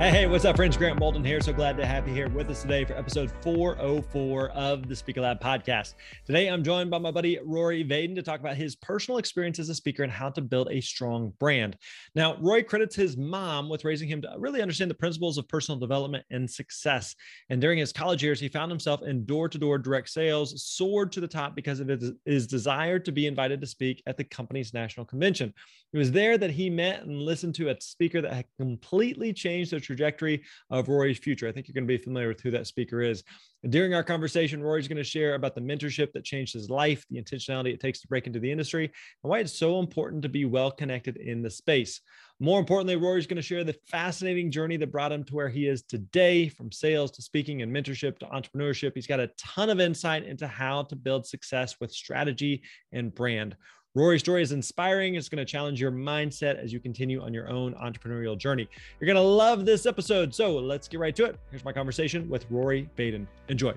Hey, hey, what's up, friends? Grant Baldwin here. So glad to have you here with us today for episode 404 of the Speaker Lab podcast. Today, I'm joined by my buddy Rory Vaden to talk about his personal experience as a speaker and how to build a strong brand. Now, Roy credits his mom with raising him to really understand the principles of personal development and success. And during his college years, he found himself in door to door direct sales, soared to the top because of his desire to be invited to speak at the company's national convention. It was there that he met and listened to a speaker that had completely changed the trajectory of Rory's future. I think you're going to be familiar with who that speaker is. During our conversation, Rory's going to share about the mentorship that changed his life, the intentionality it takes to break into the industry, and why it's so important to be well connected in the space. More importantly, Rory's going to share the fascinating journey that brought him to where he is today, from sales to speaking and mentorship to entrepreneurship. He's got a ton of insight into how to build success with strategy and brand. Rory's story is inspiring. It's going to challenge your mindset as you continue on your own entrepreneurial journey. You're going to love this episode. So let's get right to it. Here's my conversation with Rory Vaden. Enjoy.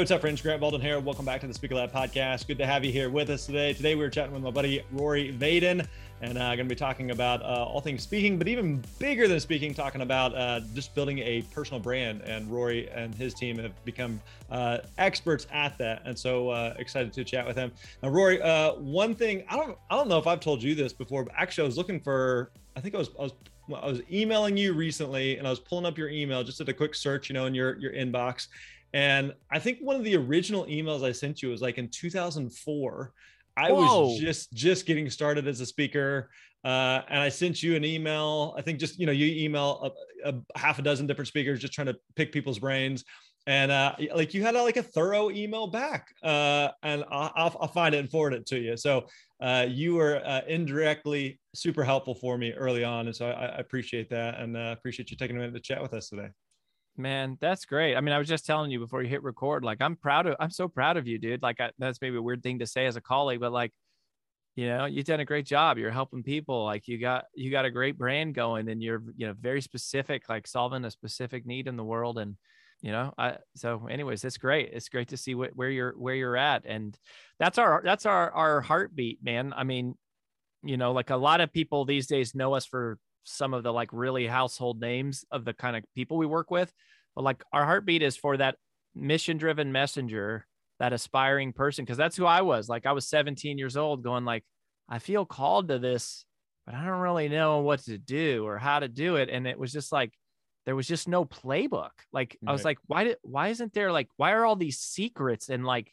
What's up, friends? Grant Baldwin here. Welcome back to the Speaker Lab podcast. Good to have you here with us today. Today, we are chatting with my buddy Rory Vaden and uh, going to be talking about uh, all things speaking, but even bigger than speaking, talking about uh, just building a personal brand. And Rory and his team have become uh, experts at that, and so uh, excited to chat with him. Now, Rory, uh, one thing I don't I don't know if I've told you this before, but actually, I was looking for I think I was I was I was emailing you recently, and I was pulling up your email just at a quick search, you know, in your your inbox and I think one of the original emails I sent you was like in 2004. I Whoa. was just just getting started as a speaker, uh, and I sent you an email. I think just you know you email a, a half a dozen different speakers, just trying to pick people's brains. And uh, like you had a, like a thorough email back, uh, and I'll, I'll, I'll, find it and forward it to you. So uh, you were uh, indirectly super helpful for me early on, and so I, I appreciate that, and uh, appreciate you taking a minute to chat with us today. Man, that's great. I mean, I was just telling you before you hit record, like I'm proud of, I'm so proud of you, dude. Like I, that's maybe a weird thing to say as a colleague, but like, you know, you've done a great job. You're helping people. Like you got, you got a great brand going, and you're, you know, very specific, like solving a specific need in the world. And you know, I so, anyways, it's great. It's great to see what, where you're, where you're at, and that's our, that's our, our heartbeat, man. I mean, you know, like a lot of people these days know us for some of the like really household names of the kind of people we work with. But like our heartbeat is for that mission driven messenger, that aspiring person. Cause that's who I was. Like I was 17 years old going like, I feel called to this, but I don't really know what to do or how to do it. And it was just like, there was just no playbook. Like right. I was like, why did, why isn't there like, why are all these secrets and like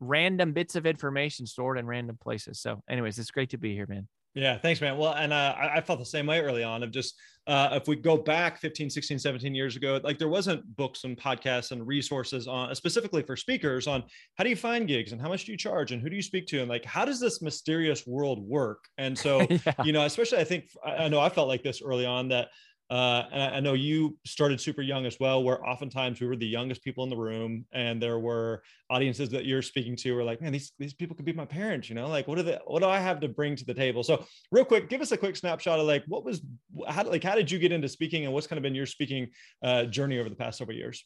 random bits of information stored in random places? So anyways, it's great to be here, man. Yeah, thanks, man. Well, and uh, I, I, felt the same way early on of just uh, if we go back 15, 16, 17 years ago, like there wasn't books and podcasts and resources on specifically for speakers on how do you find gigs and how much do you charge and who do you speak to and like how does this mysterious world work? And so, yeah. you know, especially I think I know I felt like this early on that uh, and I, I, know you started super young as well, where oftentimes we were the youngest people in the room, and there were audiences that you're speaking to were like, man, these these people could be my parents, you know, like what are the what do I have to bring to the table? So, real quick, give us a quick snapshot of like what was how like how did you get into speaking, and what's kind of been your speaking uh, journey over the past several years?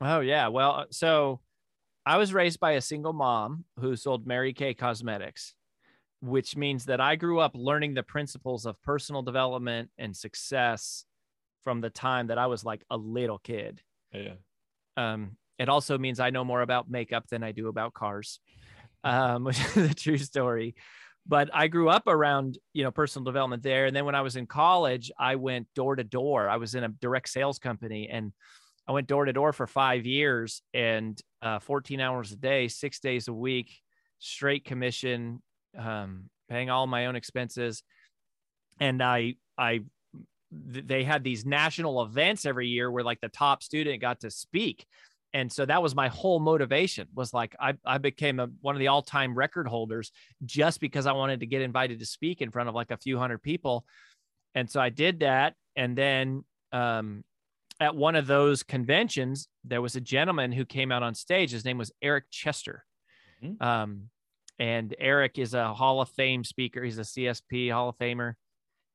Oh yeah, well, uh, so I was raised by a single mom who sold Mary Kay Cosmetics which means that I grew up learning the principles of personal development and success from the time that I was like a little kid. Yeah. Um, it also means I know more about makeup than I do about cars, um, which is a true story. But I grew up around, you know, personal development there. And then when I was in college, I went door to door. I was in a direct sales company and I went door to door for five years and uh, 14 hours a day, six days a week, straight commission, um, paying all my own expenses. And I, I, they had these national events every year where like the top student got to speak. And so that was my whole motivation was like, I, I became a, one of the all time record holders just because I wanted to get invited to speak in front of like a few hundred people. And so I did that. And then, um, at one of those conventions, there was a gentleman who came out on stage. His name was Eric Chester. Mm-hmm. Um, and Eric is a Hall of Fame speaker. He's a CSP Hall of Famer.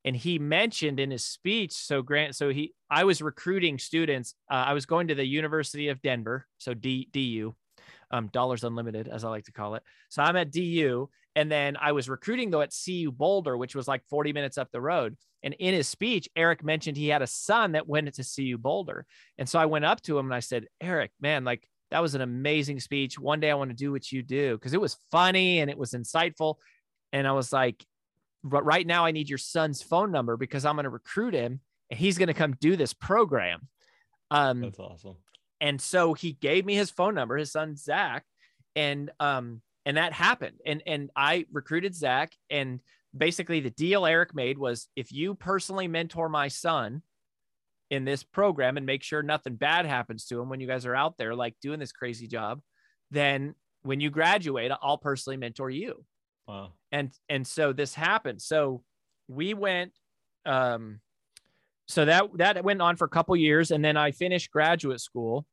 And he mentioned in his speech, so Grant, so he, I was recruiting students. Uh, I was going to the University of Denver, so D, DU, um, Dollars Unlimited, as I like to call it. So I'm at DU, and then I was recruiting though at CU Boulder, which was like 40 minutes up the road. And in his speech, Eric mentioned he had a son that went to CU Boulder. And so I went up to him and I said, Eric, man, like that was an amazing speech. One day I want to do what you do because it was funny and it was insightful. And I was like, right now I need your son's phone number because I'm going to recruit him and he's going to come do this program. Um, That's awesome. And so he gave me his phone number, his son Zach, and um, and that happened and and i recruited zach and basically the deal eric made was if you personally mentor my son in this program and make sure nothing bad happens to him when you guys are out there like doing this crazy job then when you graduate i'll personally mentor you wow. and and so this happened so we went um so that that went on for a couple years and then i finished graduate school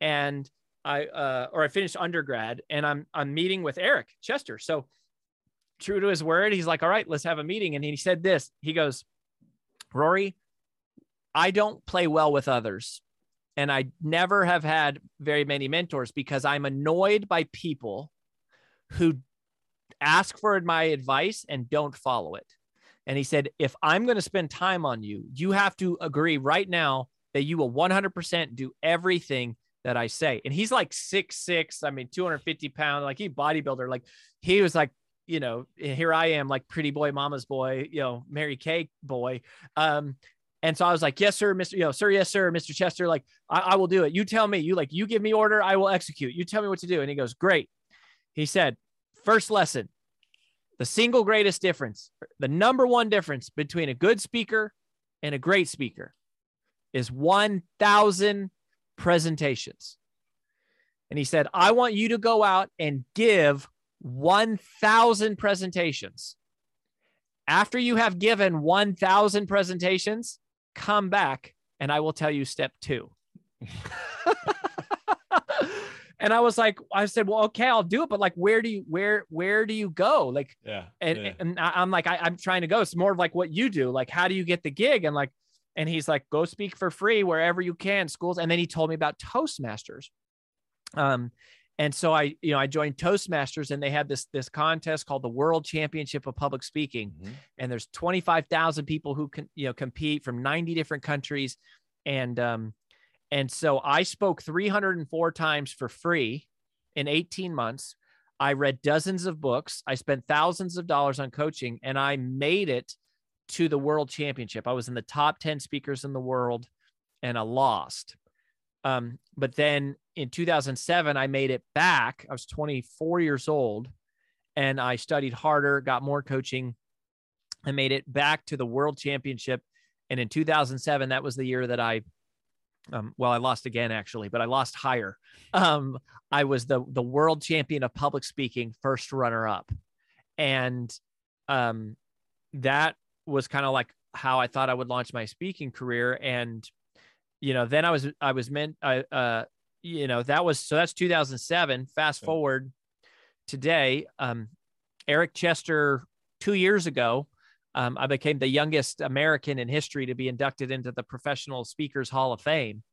and I uh, or I finished undergrad, and I'm I'm meeting with Eric Chester. So true to his word, he's like, "All right, let's have a meeting." And he said this. He goes, "Rory, I don't play well with others, and I never have had very many mentors because I'm annoyed by people who ask for my advice and don't follow it." And he said, "If I'm going to spend time on you, you have to agree right now." That you will 100% do everything that I say. And he's like six six. I mean, 250 pounds, like he bodybuilder. Like he was like, you know, here I am, like pretty boy, mama's boy, you know, Mary Kay boy. Um, and so I was like, yes, sir, Mr. You know, sir, yes, sir, Mr. Chester. Like, I, I will do it. You tell me. You like, you give me order, I will execute. You tell me what to do. And he goes, great. He said, first lesson, the single greatest difference, the number one difference between a good speaker and a great speaker is 1,000 presentations. And he said, I want you to go out and give 1,000 presentations. After you have given 1,000 presentations, come back and I will tell you step two. and I was like, I said, well, okay, I'll do it. But like, where do you, where, where do you go? Like, yeah. And, yeah. and I'm like, I, I'm trying to go. It's more of like what you do. Like, how do you get the gig? And like, and he's like, go speak for free wherever you can, schools. And then he told me about Toastmasters. Um, and so I, you know, I joined Toastmasters and they had this, this contest called the World Championship of Public Speaking. Mm-hmm. And there's 25,000 people who can, you know, compete from 90 different countries. And, um, and so I spoke 304 times for free in 18 months. I read dozens of books. I spent thousands of dollars on coaching and I made it to the world championship. I was in the top 10 speakers in the world and I lost. Um, but then in 2007, I made it back. I was 24 years old and I studied harder, got more coaching. I made it back to the world championship. And in 2007, that was the year that I, um, well, I lost again actually, but I lost higher. Um, I was the the world champion of public speaking, first runner up, and um, that was kind of like how I thought I would launch my speaking career. And, you know, then I was, I was meant, I, uh, you know, that was, so that's 2007. Fast forward today, um, Eric Chester, two years ago, um, I became the youngest American in history to be inducted into the Professional Speakers Hall of Fame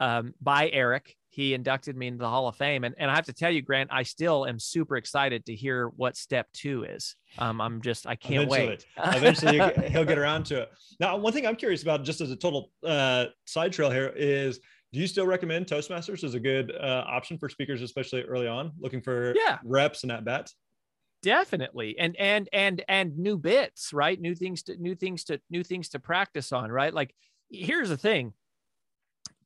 um, by Eric he inducted me into the Hall of Fame. And, and I have to tell you, Grant, I still am super excited to hear what step two is. Um, I'm just, I can't Eventually. wait. Eventually he'll get around to it. Now, one thing I'm curious about, just as a total uh, side trail here, is do you still recommend Toastmasters as a good uh, option for speakers, especially early on, looking for yeah. reps and at bats? Definitely, and and and and new bits, right? New things to new things to new things to practice on, right? Like, here's the thing: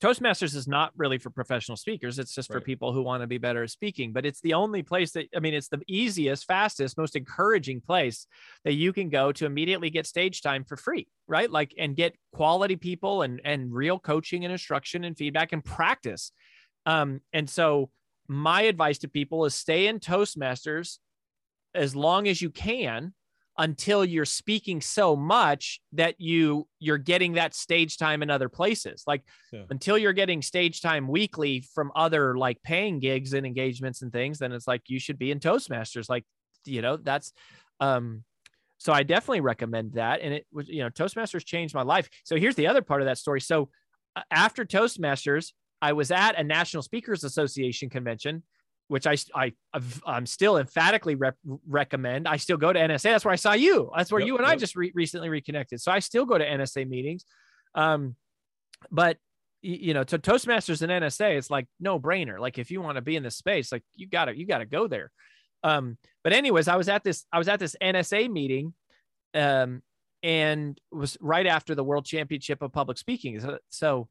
Toastmasters is not really for professional speakers. It's just right. for people who want to be better at speaking. But it's the only place that, I mean, it's the easiest, fastest, most encouraging place that you can go to immediately get stage time for free, right? Like, and get quality people and, and real coaching and instruction and feedback and practice. Um, and so, my advice to people is stay in Toastmasters as long as you can until you're speaking so much that you you're getting that stage time in other places. Like yeah. until you're getting stage time weekly from other like paying gigs and engagements and things then it's like you should be in toastmasters. Like you know that's um so i definitely recommend that. And it was you know toastmasters changed my life. So here's the other part of that story. So after toastmasters i was at a national speakers association convention which I, I I'm still emphatically rep- recommend. I still go to NSA. That's where I saw you. That's where yep, you and yep. I just re- recently reconnected. So I still go to NSA meetings. Um, but you know, to Toastmasters and NSA, it's like no brainer. Like if you want to be in this space, like you gotta you gotta go there. Um, but anyways, I was at this I was at this NSA meeting, um, and was right after the World Championship of Public Speaking. So, so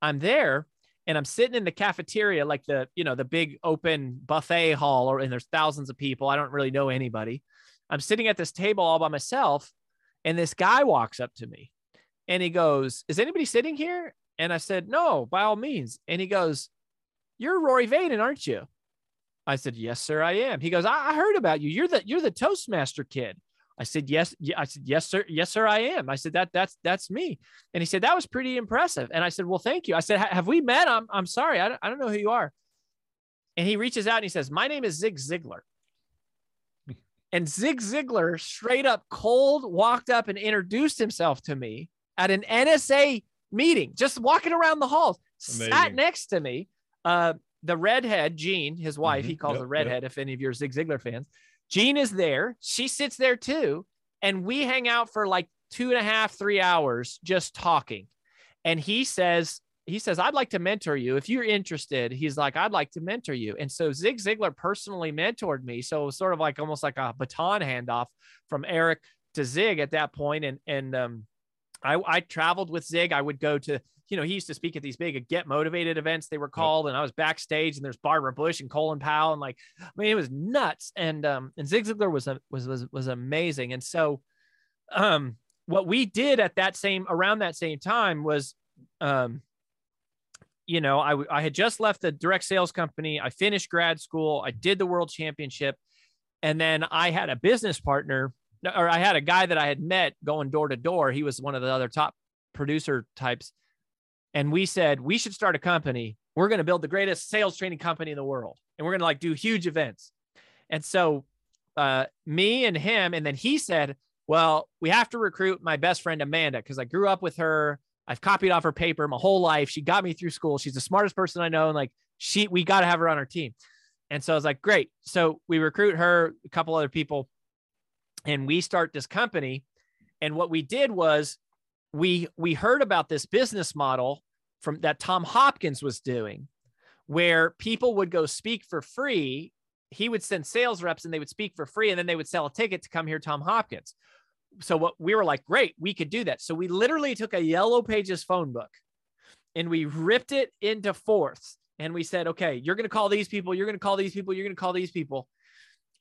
I'm there and I'm sitting in the cafeteria, like the, you know, the big open buffet hall, or and there's thousands of people. I don't really know anybody. I'm sitting at this table all by myself, and this guy walks up to me and he goes, Is anybody sitting here? And I said, No, by all means. And he goes, You're Rory Vaden, aren't you? I said, Yes, sir, I am. He goes, I, I heard about you. You're the you're the Toastmaster kid. I said, yes. I said, yes, sir. Yes, sir, I am. I said, that that's, that's me. And he said, that was pretty impressive. And I said, well, thank you. I said, have we met? I'm, I'm sorry. I don't, I don't know who you are. And he reaches out and he says, my name is Zig Ziglar. And Zig Ziglar straight up cold walked up and introduced himself to me at an NSA meeting, just walking around the halls, Amazing. sat next to me. Uh, the redhead, Jean, his wife, mm-hmm. he calls yep, her redhead. Yep. If any of your Zig Ziglar fans, Jean is there. She sits there too. And we hang out for like two and a half, three hours just talking. And he says, he says, I'd like to mentor you. If you're interested, he's like, I'd like to mentor you. And so Zig Ziglar personally mentored me. So it was sort of like almost like a baton handoff from Eric to Zig at that point. And, and, um, I, I traveled with Zig. I would go to you know, he used to speak at these big get motivated events, they were called, yep. and I was backstage and there's Barbara Bush and Colin Powell. And like, I mean, it was nuts. And um, and Zig Ziglar was a, was was was amazing. And so um what we did at that same around that same time was um you know, I, I had just left the direct sales company. I finished grad school. I did the world championship. And then I had a business partner, or I had a guy that I had met going door to door. He was one of the other top producer types and we said we should start a company. We're going to build the greatest sales training company in the world, and we're going to like do huge events. And so, uh, me and him, and then he said, "Well, we have to recruit my best friend Amanda because I grew up with her. I've copied off her paper my whole life. She got me through school. She's the smartest person I know, and like she, we got to have her on our team." And so I was like, "Great!" So we recruit her, a couple other people, and we start this company. And what we did was we we heard about this business model from that Tom Hopkins was doing, where people would go speak for free. He would send sales reps and they would speak for free, and then they would sell a ticket to come hear Tom Hopkins. So what we were like, great, we could do that. So we literally took a yellow pages phone book and we ripped it into fourths. And we said, okay, you're going to call these people, you're going to call these people, you're going to call these people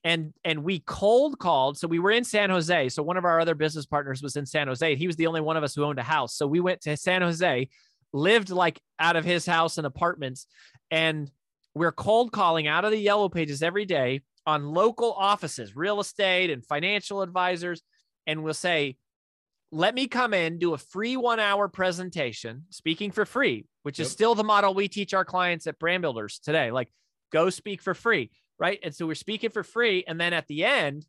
and and we cold called so we were in san jose so one of our other business partners was in san jose he was the only one of us who owned a house so we went to san jose lived like out of his house and apartments. And we're cold calling out of the yellow pages every day on local offices, real estate and financial advisors. And we'll say, let me come in, do a free one hour presentation, speaking for free, which yep. is still the model we teach our clients at Brand Builders today. Like, go speak for free. Right. And so we're speaking for free. And then at the end,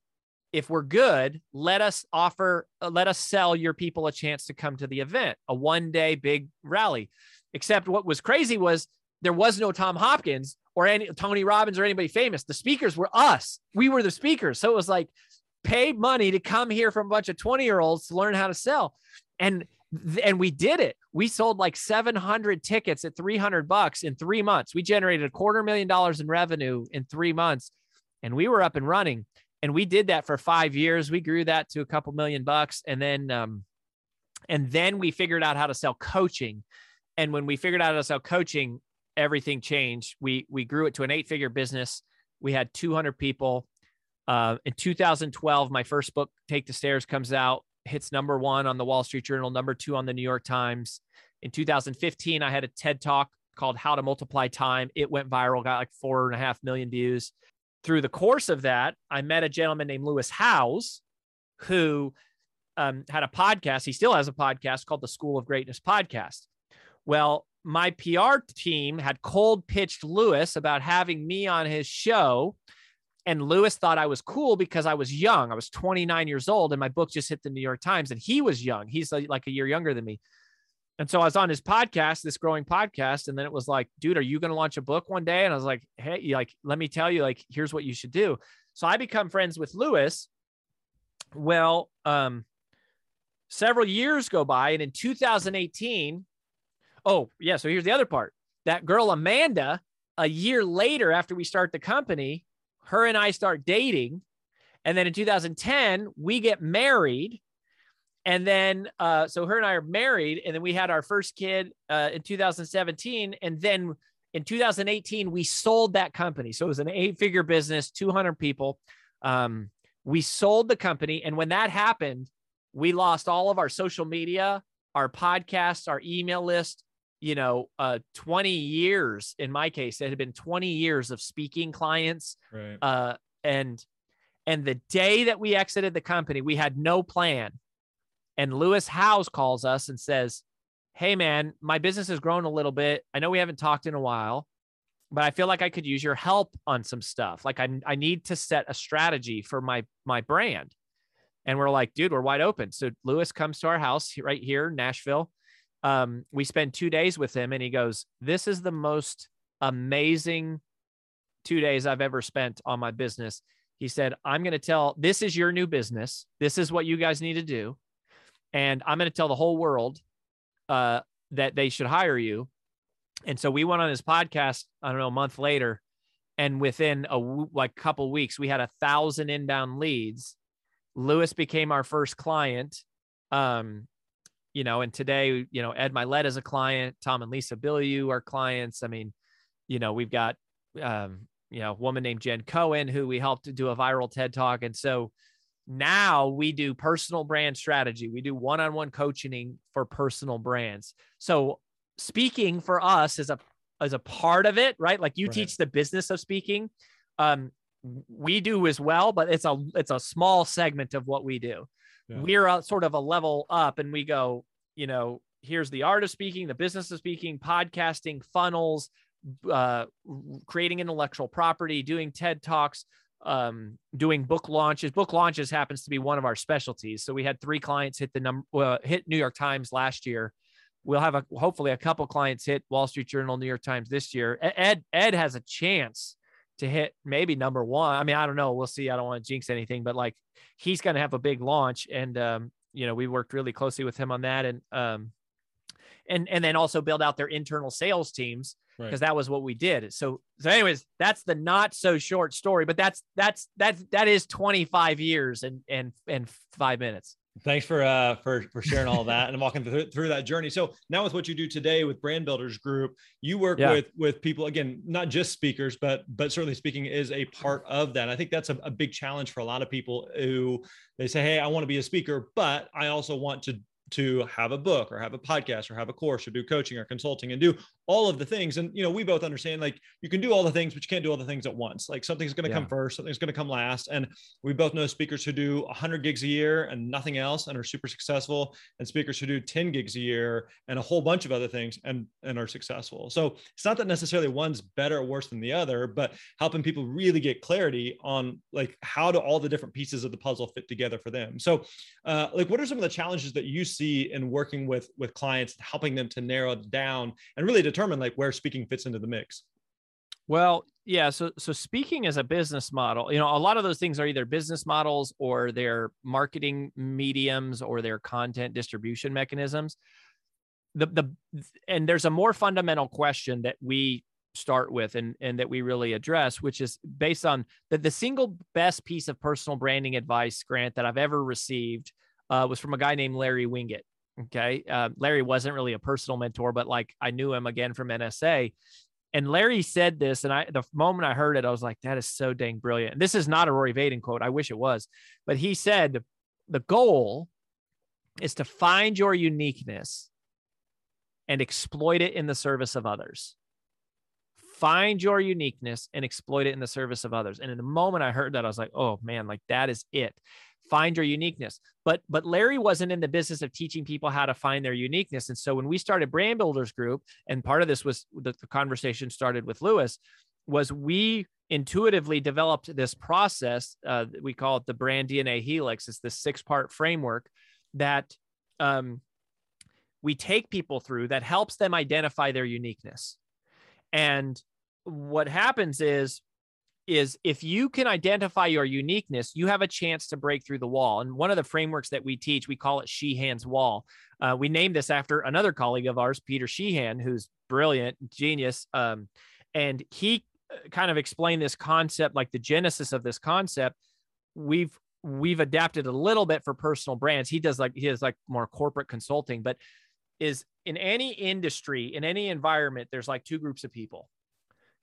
if we're good, let us offer, uh, let us sell your people a chance to come to the event, a one day big rally. Except what was crazy was there was no Tom Hopkins or any Tony Robbins or anybody famous. The speakers were us. We were the speakers. So it was like paid money to come here from a bunch of 20 year olds to learn how to sell. And and we did it. We sold like 700 tickets at 300 bucks in 3 months. We generated a quarter million dollars in revenue in 3 months and we were up and running and we did that for five years. We grew that to a couple million bucks, and then um, and then we figured out how to sell coaching, And when we figured out how to sell coaching, everything changed. We we grew it to an eight figure business. We had 200 people. Uh, in 2012, my first book, Take the Stairs, comes out, hits number one on the Wall Street Journal, number two on the New York Times. In 2015, I had a TED talk called How to Multiply Time. It went viral, got like four and a half million views. Through the course of that, I met a gentleman named Lewis Howes, who um, had a podcast. He still has a podcast called the School of Greatness Podcast. Well, my PR team had cold pitched Lewis about having me on his show. And Lewis thought I was cool because I was young. I was 29 years old and my book just hit the New York Times and he was young. He's like a year younger than me. And so I was on his podcast, this growing podcast. And then it was like, dude, are you going to launch a book one day? And I was like, hey, like, let me tell you, like, here's what you should do. So I become friends with Lewis. Well, um, several years go by. And in 2018, oh, yeah. So here's the other part that girl, Amanda, a year later after we start the company, her and I start dating. And then in 2010, we get married. And then, uh, so her and I are married, and then we had our first kid uh, in 2017. And then in 2018, we sold that company. So it was an eight figure business, 200 people. Um, we sold the company. And when that happened, we lost all of our social media, our podcasts, our email list. You know, uh, 20 years in my case, it had been 20 years of speaking clients. Right. Uh, and and the day that we exited the company, we had no plan and Lewis Howes calls us and says, Hey, man, my business has grown a little bit. I know we haven't talked in a while, but I feel like I could use your help on some stuff. Like I, I need to set a strategy for my my brand. And we're like, dude, we're wide open. So Lewis comes to our house right here, Nashville. Um, we spend two days with him, and he goes, This is the most amazing two days I've ever spent on my business. He said, I'm going to tell this is your new business. This is what you guys need to do and I'm going to tell the whole world uh, that they should hire you. And so we went on his podcast, I don't know, a month later, and within a like couple weeks, we had a thousand inbound leads. Lewis became our first client. Um, you know, and today, you know, Ed Mylett is a client, Tom and Lisa Bilyeu are clients. I mean, you know, we've got um, you know, a woman named Jen Cohen who we helped do a viral TED talk. And so now we do personal brand strategy. We do one on one coaching for personal brands. So speaking for us is a as a part of it, right? Like you right. teach the business of speaking. Um, we do as well, but it's a it's a small segment of what we do. Yeah. We're a, sort of a level up, and we go, you know, here's the art of speaking, the business of speaking, podcasting, funnels, uh, creating intellectual property, doing TED talks, um, doing book launches. Book launches happens to be one of our specialties. So we had three clients hit the number, uh, hit New York Times last year. We'll have a hopefully a couple clients hit Wall Street Journal, New York Times this year. Ed Ed has a chance to hit maybe number one. I mean, I don't know. We'll see. I don't want to jinx anything, but like he's going to have a big launch, and um, you know we worked really closely with him on that, and um, and and then also build out their internal sales teams because right. that was what we did. So, so anyways, that's the not so short story, but that's that's that's that is 25 years and and and five minutes. Thanks for uh for for sharing all that and walking through, through that journey. So now with what you do today with Brand Builders Group, you work yeah. with with people again, not just speakers, but but certainly speaking is a part of that. I think that's a, a big challenge for a lot of people who they say, "Hey, I want to be a speaker, but I also want to to have a book or have a podcast or have a course or do coaching or consulting and do all of the things. And, you know, we both understand like you can do all the things, but you can't do all the things at once. Like something's going to yeah. come first, something's going to come last. And we both know speakers who do 100 gigs a year and nothing else and are super successful, and speakers who do 10 gigs a year and a whole bunch of other things and, and are successful. So it's not that necessarily one's better or worse than the other, but helping people really get clarity on like how do all the different pieces of the puzzle fit together for them. So, uh, like, what are some of the challenges that you see in working with with clients, helping them to narrow down and really determine like where speaking fits into the mix? Well, yeah. So, so speaking as a business model, you know, a lot of those things are either business models or their marketing mediums or their content distribution mechanisms. The, the, and there's a more fundamental question that we start with and, and that we really address, which is based on that the single best piece of personal branding advice, Grant, that I've ever received uh, was from a guy named Larry Winget. Okay. Uh, Larry wasn't really a personal mentor, but like I knew him again from NSA. And Larry said this, and I the moment I heard it, I was like, that is so dang brilliant. And this is not a Rory Vaden quote. I wish it was, but he said the goal is to find your uniqueness and exploit it in the service of others. Find your uniqueness and exploit it in the service of others. And in the moment I heard that, I was like, oh man, like that is it. Find your uniqueness. But but Larry wasn't in the business of teaching people how to find their uniqueness. And so when we started Brand Builders Group, and part of this was the, the conversation started with Lewis, was we intuitively developed this process. Uh, we call it the brand DNA helix. It's this six part framework that um, we take people through that helps them identify their uniqueness. And what happens is is if you can identify your uniqueness, you have a chance to break through the wall. And one of the frameworks that we teach, we call it Sheahan's Wall. Uh, we named this after another colleague of ours, Peter Sheahan, who's brilliant, genius. Um, and he uh, kind of explained this concept, like the genesis of this concept. We've we've adapted a little bit for personal brands. He does like he does like more corporate consulting, but is in any industry, in any environment, there's like two groups of people.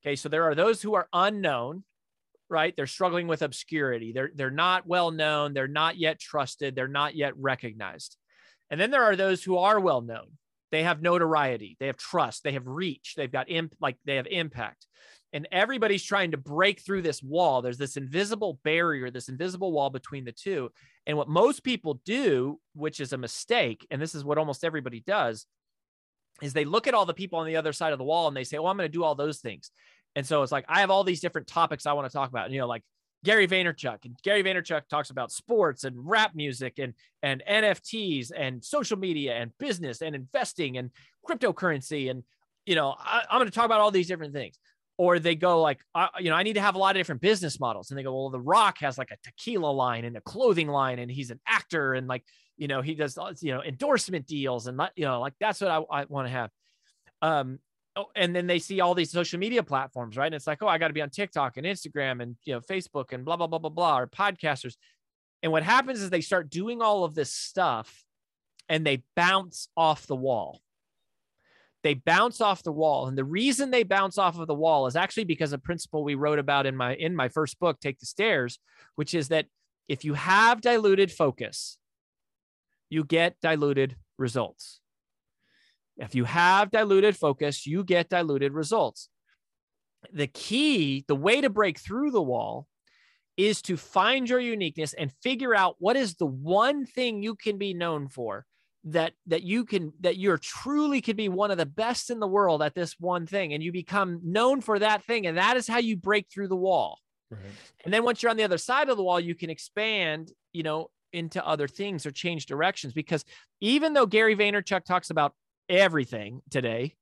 Okay. So there are those who are unknown, right? They're struggling with obscurity. They're, they're not well known. They're not yet trusted. They're not yet recognized. And then there are those who are well known. They have notoriety. They have trust. They have reach. They've got imp, like they have impact and everybody's trying to break through this wall. There's this invisible barrier, this invisible wall between the two. And what most people do, which is a mistake, and this is what almost everybody does, is they look at all the people on the other side of the wall and they say, "Oh, I'm going to do all those things." And so it's like I have all these different topics I want to talk about. And, you know, like Gary Vaynerchuk, and Gary Vaynerchuk talks about sports and rap music and and NFTs and social media and business and investing and cryptocurrency and you know I, I'm going to talk about all these different things or they go like uh, you know i need to have a lot of different business models and they go well the rock has like a tequila line and a clothing line and he's an actor and like you know he does you know endorsement deals and you know like that's what i, I want to have um oh, and then they see all these social media platforms right? And it's like oh i got to be on tiktok and instagram and you know facebook and blah blah blah blah blah or podcasters. And what happens is they start doing all of this stuff and they bounce off the wall. They bounce off the wall and the reason they bounce off of the wall is actually because a principle we wrote about in my in my first book take the stairs which is that if you have diluted focus you get diluted results if you have diluted focus you get diluted results the key the way to break through the wall is to find your uniqueness and figure out what is the one thing you can be known for that that you can that you're truly could be one of the best in the world at this one thing and you become known for that thing and that is how you break through the wall right. and then once you're on the other side of the wall you can expand you know into other things or change directions because even though Gary Vaynerchuk talks about everything today.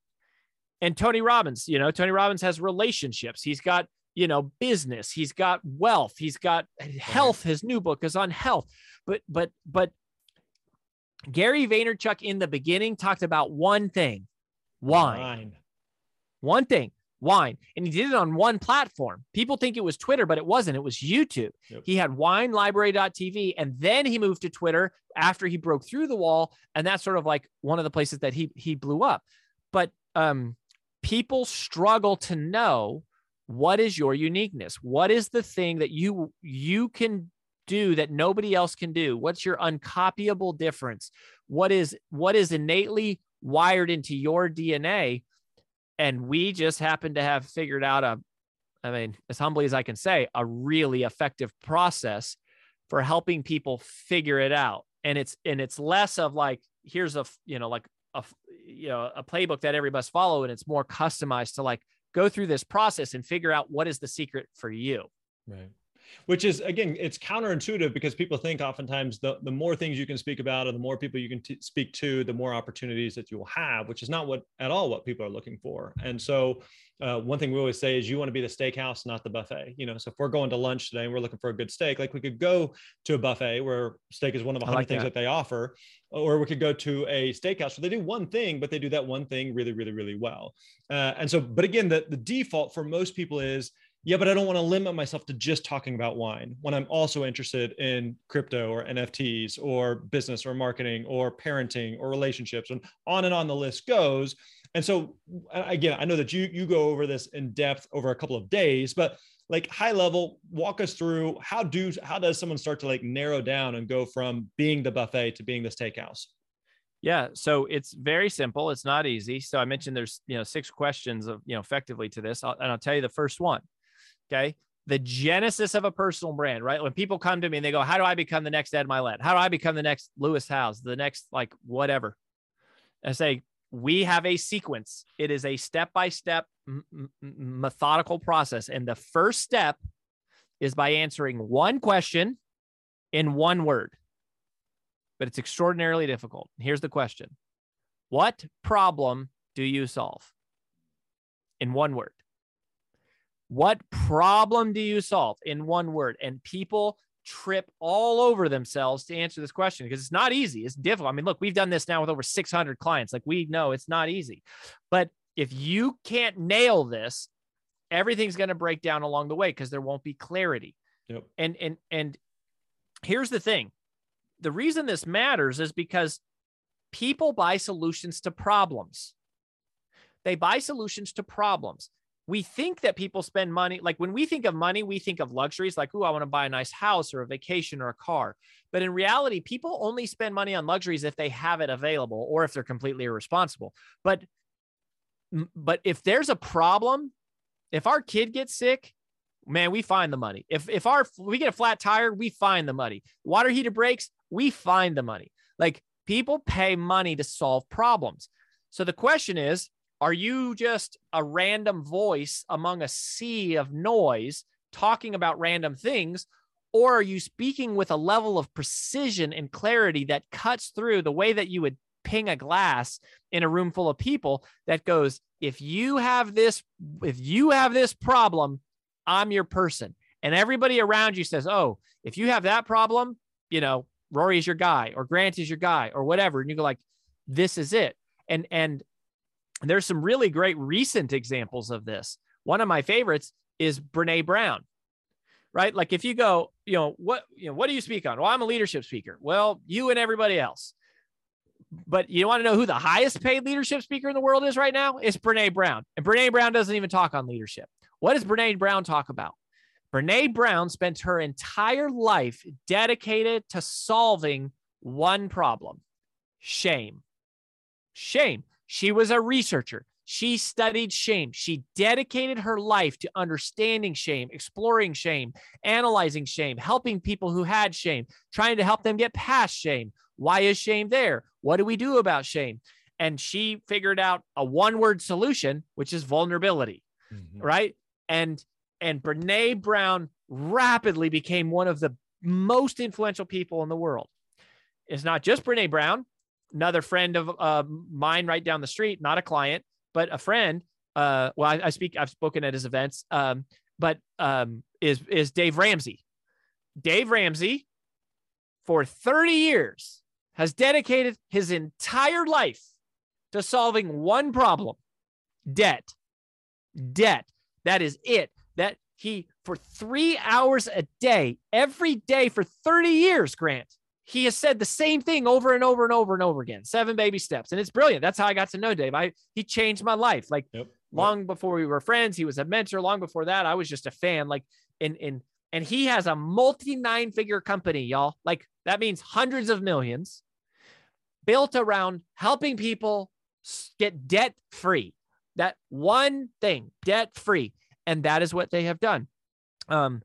And Tony Robbins you know Tony Robbins has relationships. He's got you know business. He's got wealth. He's got health. His new book is on health. But but but Gary Vaynerchuk in the beginning talked about one thing wine. wine. One thing wine. And he did it on one platform. People think it was Twitter, but it wasn't. It was YouTube. Yep. He had winelibrary.tv and then he moved to Twitter after he broke through the wall. And that's sort of like one of the places that he he blew up. But um, people struggle to know what is your uniqueness? What is the thing that you you can do that nobody else can do? What's your uncopyable difference? What is what is innately wired into your DNA? And we just happen to have figured out a, I mean, as humbly as I can say, a really effective process for helping people figure it out. And it's and it's less of like, here's a you know, like a you know, a playbook that everybody must follow, and it's more customized to like go through this process and figure out what is the secret for you. Right which is again it's counterintuitive because people think oftentimes the, the more things you can speak about and the more people you can t- speak to the more opportunities that you will have which is not what at all what people are looking for. And so uh, one thing we always say is you want to be the steakhouse not the buffet you know? So if we're going to lunch today and we're looking for a good steak like we could go to a buffet where steak is one of the hundred like things that. that they offer or we could go to a steakhouse where they do one thing but they do that one thing really really really well. Uh, and so but again the, the default for most people is yeah, but I don't want to limit myself to just talking about wine when I'm also interested in crypto or NFTs or business or marketing or parenting or relationships and on and on the list goes. And so again, I know that you you go over this in depth over a couple of days, but like high level, walk us through how do how does someone start to like narrow down and go from being the buffet to being the steakhouse? Yeah, so it's very simple. It's not easy. So I mentioned there's you know six questions of you know effectively to this, I'll, and I'll tell you the first one. Okay. The genesis of a personal brand, right? When people come to me and they go, How do I become the next Ed Mylett? How do I become the next Lewis Howes, the next like whatever? I say, We have a sequence. It is a step by step methodical process. And the first step is by answering one question in one word. But it's extraordinarily difficult. Here's the question What problem do you solve? In one word. What problem do you solve in one word? And people trip all over themselves to answer this question because it's not easy. It's difficult. I mean, look, we've done this now with over 600 clients. Like we know it's not easy. But if you can't nail this, everything's going to break down along the way because there won't be clarity. Yep. And and and here's the thing. The reason this matters is because people buy solutions to problems. They buy solutions to problems we think that people spend money like when we think of money we think of luxuries like oh i want to buy a nice house or a vacation or a car. But in reality people only spend money on luxuries if they have it available or if they're completely irresponsible. But but if there's a problem if our kid gets sick man we find the money. If if our we get a flat tire we find the money. Water heater breaks we find the money. Like people pay money to solve problems. So the question is are you just a random voice among a sea of noise talking about random things? Or are you speaking with a level of precision and clarity that cuts through the way that you would ping a glass in a room full of people that goes, if you have this, if you have this problem, I'm your person. And everybody around you says, oh, if you have that problem, you know, Rory is your guy or Grant is your guy or whatever. And you go like, this is it. And, and there's some really great recent examples of this. One of my favorites is Brene Brown, right? Like if you go, you know, what, you know, what do you speak on? Well, I'm a leadership speaker. Well, you and everybody else. But you want to know who the highest paid leadership speaker in the world is right now? It's Brene Brown. And Brene Brown doesn't even talk on leadership. What does Brene Brown talk about? Brene Brown spent her entire life dedicated to solving one problem shame. Shame. She was a researcher. She studied shame. She dedicated her life to understanding shame, exploring shame, analyzing shame, helping people who had shame, trying to help them get past shame. Why is shame there? What do we do about shame? And she figured out a one word solution, which is vulnerability, mm-hmm. right? And and Brene Brown rapidly became one of the most influential people in the world. It's not just Brene Brown another friend of uh, mine right down the street, not a client, but a friend. Uh, well, I, I speak, I've spoken at his events, um, but um, is is Dave Ramsey. Dave Ramsey, for 30 years, has dedicated his entire life to solving one problem: debt. Debt. That is it. That he for three hours a day, every day for 30 years, Grant, he has said the same thing over and over and over and over again. Seven baby steps, and it's brilliant. That's how I got to know Dave. I he changed my life. Like yep. long yep. before we were friends, he was a mentor. Long before that, I was just a fan. Like in in and he has a multi nine figure company, y'all. Like that means hundreds of millions built around helping people get debt free. That one thing, debt free, and that is what they have done. Um,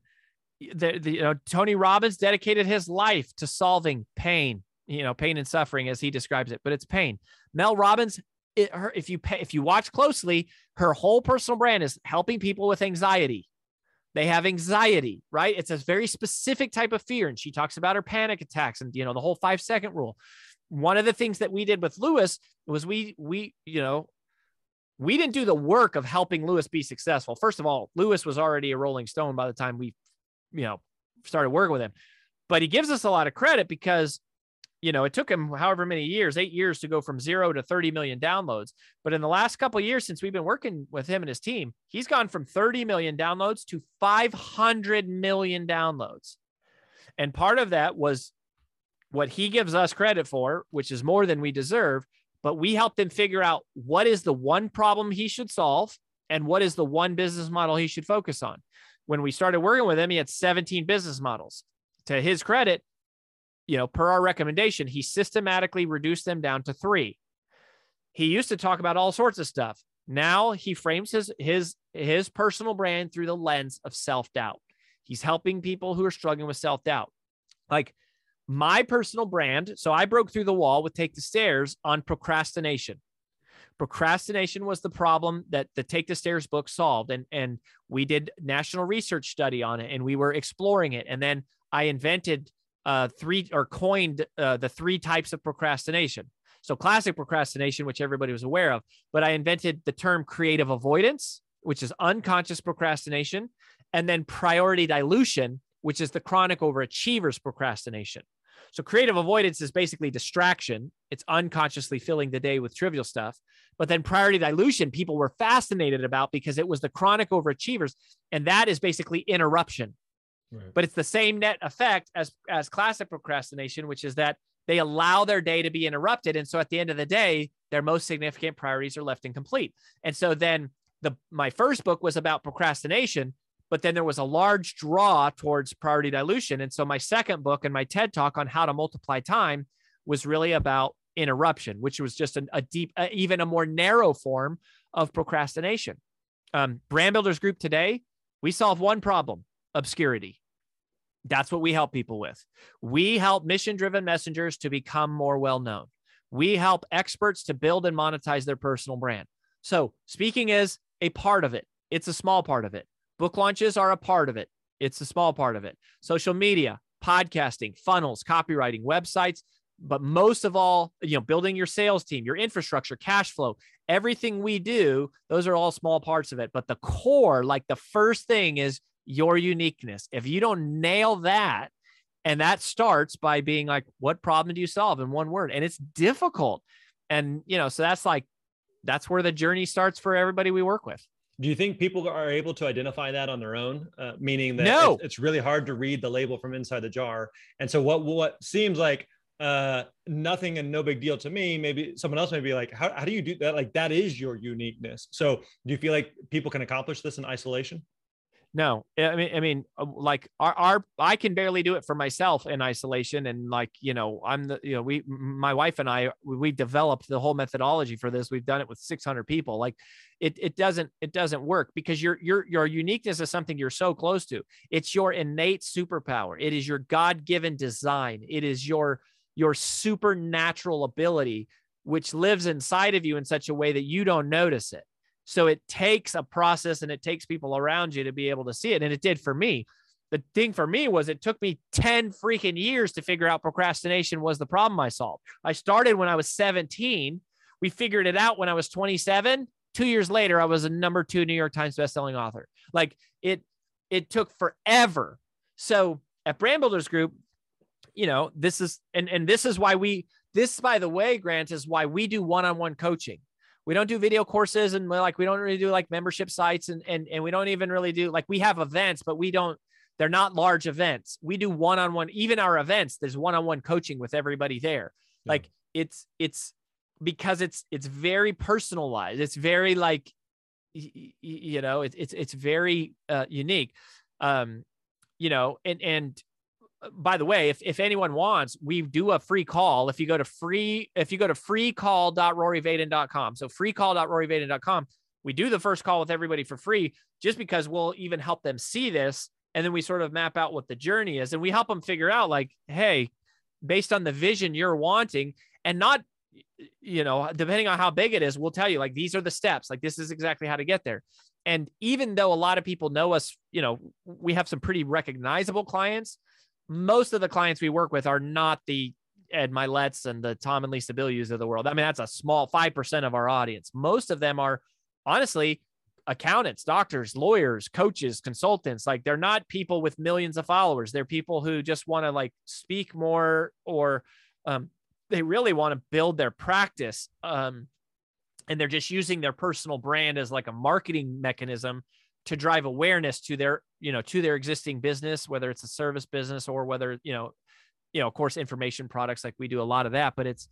the, the, you know Tony Robbins dedicated his life to solving pain, you know, pain and suffering as he describes it, but it's pain. Mel Robbins, it, her, if you pay, if you watch closely, her whole personal brand is helping people with anxiety. They have anxiety, right? It's a very specific type of fear, and she talks about her panic attacks and you know the whole five second rule. One of the things that we did with Lewis was we we you know we didn't do the work of helping Lewis be successful. First of all, Lewis was already a Rolling Stone by the time we you know, started working with him. But he gives us a lot of credit because, you know, it took him however many years, eight years to go from zero to 30 million downloads. But in the last couple years, since we've been working with him and his team, he's gone from 30 million downloads to 500 million downloads. And part of that was what he gives us credit for, which is more than we deserve. But we helped him figure out what is the one problem he should solve and what is the one business model he should focus on. When we started working with him, he had 17 business models. To his credit, you know, per our recommendation, he systematically reduced them down to three. He used to talk about all sorts of stuff. Now he frames his his his personal brand through the lens of self-doubt. He's helping people who are struggling with self-doubt. Like my personal brand. So I broke through the wall with Take the Stairs on procrastination. Procrastination was the problem that the Take the Stairs book solved. And, and we did national research study on it and we were exploring it. And then I invented uh, three or coined uh, the three types of procrastination. So classic procrastination, which everybody was aware of, but I invented the term creative avoidance, which is unconscious procrastination, and then priority dilution, which is the chronic overachievers procrastination. So creative avoidance is basically distraction. It's unconsciously filling the day with trivial stuff. But then priority dilution, people were fascinated about because it was the chronic overachievers. And that is basically interruption. Right. But it's the same net effect as, as classic procrastination, which is that they allow their day to be interrupted. And so at the end of the day, their most significant priorities are left incomplete. And so then the my first book was about procrastination but then there was a large draw towards priority dilution. And so my second book and my TED talk on how to multiply time was really about interruption, which was just an, a deep, uh, even a more narrow form of procrastination. Um, Brand Builders Group today, we solve one problem obscurity. That's what we help people with. We help mission driven messengers to become more well known. We help experts to build and monetize their personal brand. So, speaking is a part of it, it's a small part of it. Book launches are a part of it. It's a small part of it. Social media, podcasting, funnels, copywriting, websites, but most of all, you know, building your sales team, your infrastructure, cash flow, everything we do, those are all small parts of it. But the core, like the first thing is your uniqueness. If you don't nail that, and that starts by being like, what problem do you solve in one word? And it's difficult. And, you know, so that's like, that's where the journey starts for everybody we work with. Do you think people are able to identify that on their own? Uh, meaning that no. it's, it's, really hard to read the label from inside the jar. And so what what seems like uh, nothing and no big deal to me, maybe someone else may be like, how, how do you do that? Like that is your uniqueness. So do you feel like people can accomplish this in isolation? No, I mean, I mean, uh, like our, our, I can barely do it for myself in isolation. And like, you know, I'm the, you know, we, my wife and I, we, we developed the whole methodology for this. We've done it with 600 people. Like it, it doesn't, it doesn't work because your, your, your uniqueness is something you're so close to. It's your innate superpower. It is your God-given design. It is your, your supernatural ability, which lives inside of you in such a way that you don't notice it. So it takes a process and it takes people around you to be able to see it. And it did for me. The thing for me was it took me 10 freaking years to figure out procrastination was the problem I solved. I started when I was 17. We figured it out when I was 27. Two years later, I was a number two New York Times bestselling author. Like it, it took forever. So at Brand Builders Group, you know, this is and and this is why we this, by the way, Grant, is why we do one-on-one coaching we don't do video courses and like we don't really do like membership sites and and and we don't even really do like we have events but we don't they're not large events. We do one-on-one even our events there's one-on-one coaching with everybody there. Yeah. like it's it's because it's it's very personalized. It's very like you know it's it's it's very uh, unique. Um you know and and by the way, if, if anyone wants, we do a free call. If you go to free, if you go to freecall.roryvaden.com, so freecall.roryvaden.com, we do the first call with everybody for free just because we'll even help them see this. And then we sort of map out what the journey is and we help them figure out like, hey, based on the vision you're wanting and not, you know, depending on how big it is, we'll tell you like, these are the steps, like this is exactly how to get there. And even though a lot of people know us, you know, we have some pretty recognizable clients most of the clients we work with are not the Ed Mylett's and the Tom and Lisa Bilyeu's of the world. I mean, that's a small 5% of our audience. Most of them are honestly accountants, doctors, lawyers, coaches, consultants. Like they're not people with millions of followers. They're people who just want to like speak more or um, they really want to build their practice um, and they're just using their personal brand as like a marketing mechanism to drive awareness to their you know to their existing business whether it's a service business or whether you know you know of course information products like we do a lot of that but it's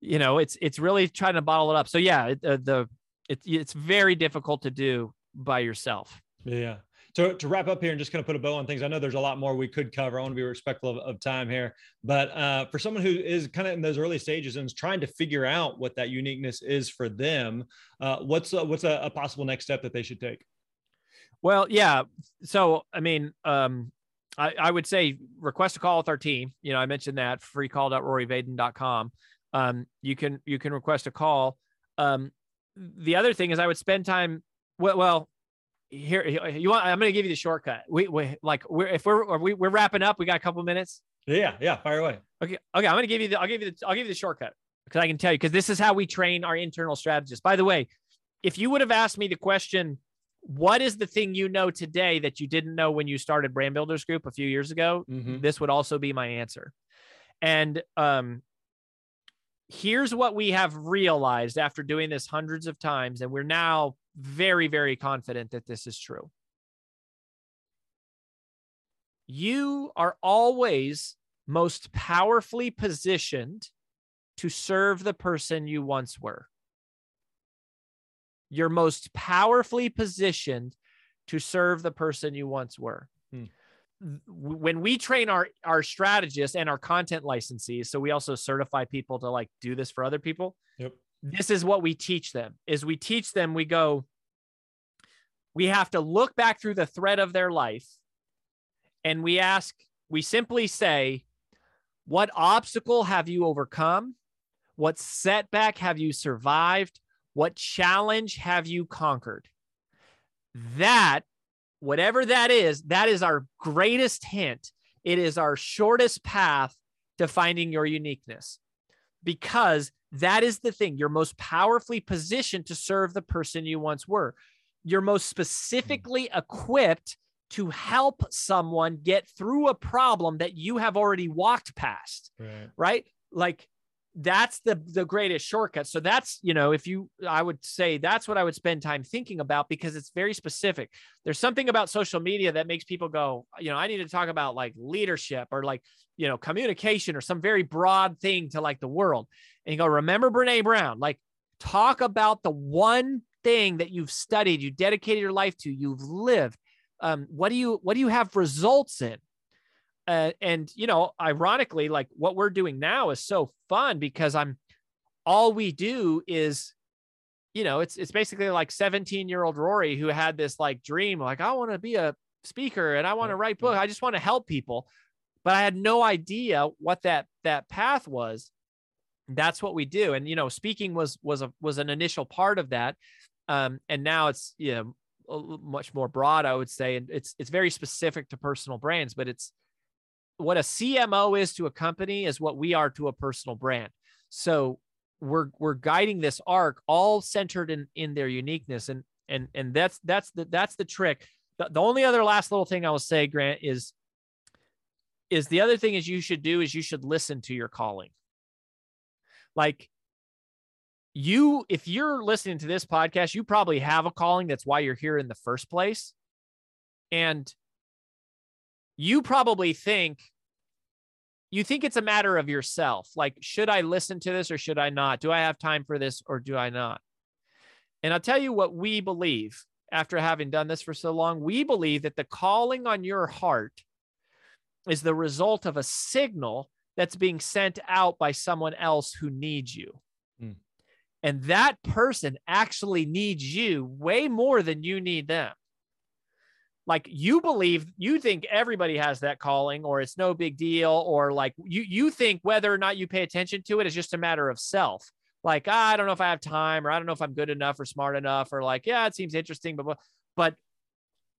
you know it's it's really trying to bottle it up so yeah it, uh, the it, it's very difficult to do by yourself yeah to, to wrap up here and just kind of put a bow on things, I know there's a lot more we could cover. I want to be respectful of, of time here, but uh, for someone who is kind of in those early stages and is trying to figure out what that uniqueness is for them, uh, what's a, what's a, a, possible next step that they should take? Well, yeah. So, I mean, um, I, I would say request a call with our team. You know, I mentioned that freecall.roryvaden.com. Um, you can you can request a call. Um, the other thing is I would spend time. Well, well, here you want i'm going to give you the shortcut we, we like we're if we're we, we're wrapping up we got a couple minutes yeah yeah fire away okay okay i'm going to give you the i'll give you the i'll give you the shortcut because i can tell you because this is how we train our internal strategists by the way if you would have asked me the question what is the thing you know today that you didn't know when you started brand builders group a few years ago mm-hmm. this would also be my answer and um here's what we have realized after doing this hundreds of times and we're now very, very confident that this is true. You are always most powerfully positioned to serve the person you once were. You're most powerfully positioned to serve the person you once were. Hmm. When we train our our strategists and our content licensees, so we also certify people to like do this for other people. Yep this is what we teach them is we teach them we go we have to look back through the thread of their life and we ask we simply say what obstacle have you overcome what setback have you survived what challenge have you conquered that whatever that is that is our greatest hint it is our shortest path to finding your uniqueness because that is the thing. You're most powerfully positioned to serve the person you once were. You're most specifically equipped to help someone get through a problem that you have already walked past. Right. right? Like that's the the greatest shortcut. So that's you know if you i would say that's what i would spend time thinking about because it's very specific. There's something about social media that makes people go you know i need to talk about like leadership or like you know communication or some very broad thing to like the world. And you go remember brene brown? Like talk about the one thing that you've studied you dedicated your life to you've lived. Um, what do you what do you have results in uh, and you know ironically like what we're doing now is so fun because i'm all we do is you know it's it's basically like 17 year old rory who had this like dream like i want to be a speaker and i want to write books i just want to help people. But i had no idea what that that path was. That's what we do. And you know speaking was was a was an initial part of that. Um and now it's you know much more broad i would say. And it's it's very specific to personal brands but it's what a CMO is to a company is what we are to a personal brand. So we're we're guiding this arc all centered in in their uniqueness and and and that's that's the that's the trick. The, the only other last little thing I will say, Grant, is is the other thing is you should do is you should listen to your calling. Like you if you're listening to this podcast, you probably have a calling. That's why you're here in the first place. And you probably think you think it's a matter of yourself. Like should i listen to this or should i not? Do i have time for this or do i not? And i'll tell you what we believe after having done this for so long. We believe that the calling on your heart is the result of a signal that's being sent out by someone else who needs you. Mm. and that person actually needs you way more than you need them like you believe you think everybody has that calling or it's no big deal or like you you think whether or not you pay attention to it is just a matter of self. Like ah, i don't know if i have time or i don't know if i'm good enough or smart enough or like yeah it seems interesting but but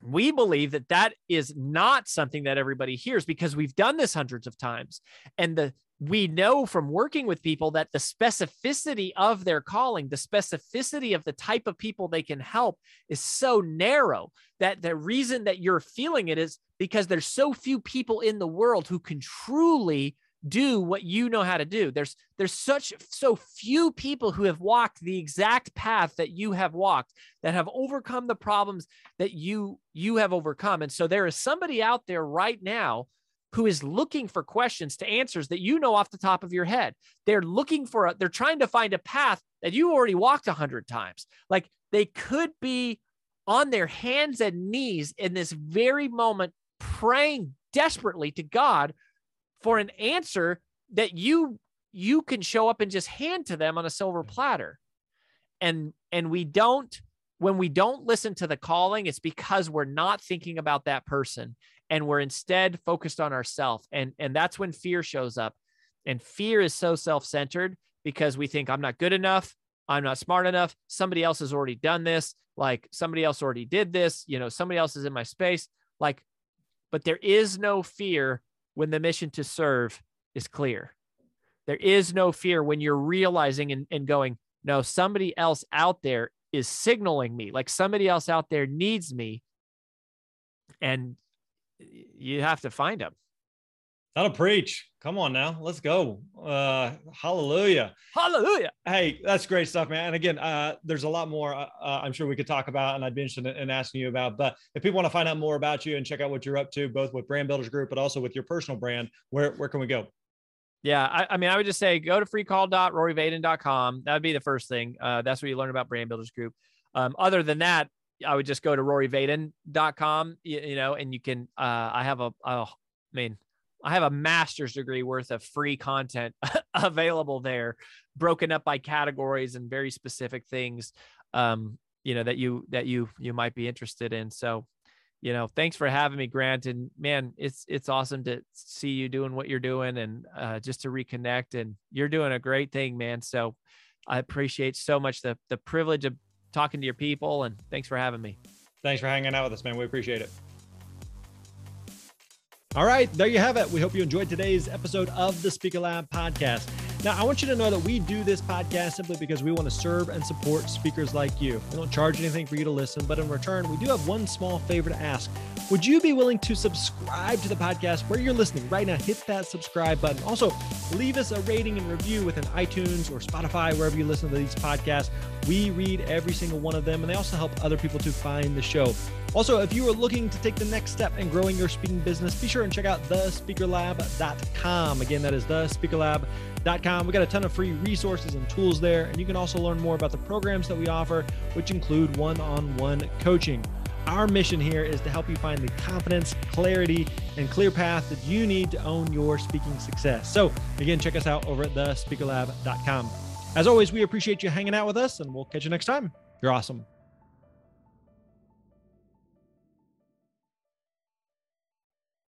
we believe that that is not something that everybody hears because we've done this hundreds of times. And the we know from working with people that the specificity of their calling, the specificity of the type of people they can help is so narrow that the reason that you're feeling it is because there's so few people in the world who can truly do what you know how to do. There's there's such so few people who have walked the exact path that you have walked that have overcome the problems that you you have overcome. And so there is somebody out there right now who is looking for questions to answers that you know off the top of your head. They're looking for a, they're trying to find a path that you already walked a hundred times. Like they could be on their hands and knees in this very moment, praying desperately to God for an answer that you you can show up and just hand to them on a silver platter and and we don't when we don't listen to the calling it's because we're not thinking about that person and we're instead focused on ourselves and and that's when fear shows up. And fear is so self-centered because we think i'm not good enough. I'm not smart enough. Somebody else has already done this. Like somebody else already did this. You know somebody else is in my space. Like but there is no fear when the mission to serve is clear. There is no fear when you're realizing and, and going, no, somebody else out there is signaling me, like somebody else out there needs me. And you have to find them. That'll preach. Come on now. Let's go. Uh, hallelujah. Hallelujah. Hey, that's great stuff, man. And again, uh, there's a lot more uh, uh I'm sure we could talk about and I'd be interested in, in, asking you about. But if people want to find out more about you and check out what you're up to, both with Brand Builders Group, but also with your personal brand, where, where can we go? Yeah, I, I mean, I would just say go to freecall.roryvaden.com. That would be the first thing. Uh, that's where you learn about Brand Builders Group. Um, other than that, I would just go to roryvaden.com, you, you know, and you can, uh, I have a, a I mean, I have a master's degree worth of free content available there, broken up by categories and very specific things, um, you know, that you that you you might be interested in. So, you know, thanks for having me, Grant. And man, it's it's awesome to see you doing what you're doing and uh, just to reconnect. And you're doing a great thing, man. So, I appreciate so much the the privilege of talking to your people. And thanks for having me. Thanks for hanging out with us, man. We appreciate it. All right, there you have it. We hope you enjoyed today's episode of the Speaker Lab podcast. Now, I want you to know that we do this podcast simply because we want to serve and support speakers like you. We don't charge anything for you to listen, but in return, we do have one small favor to ask. Would you be willing to subscribe to the podcast where you're listening right now? Hit that subscribe button. Also, leave us a rating and review within iTunes or Spotify, wherever you listen to these podcasts. We read every single one of them, and they also help other people to find the show. Also, if you are looking to take the next step in growing your speaking business, be sure and check out thespeakerlab.com. Again, that is thespeakerlab.com. We got a ton of free resources and tools there, and you can also learn more about the programs that we offer, which include one on one coaching. Our mission here is to help you find the confidence, clarity, and clear path that you need to own your speaking success. So, again, check us out over at thespeakerlab.com. As always, we appreciate you hanging out with us, and we'll catch you next time. You're awesome.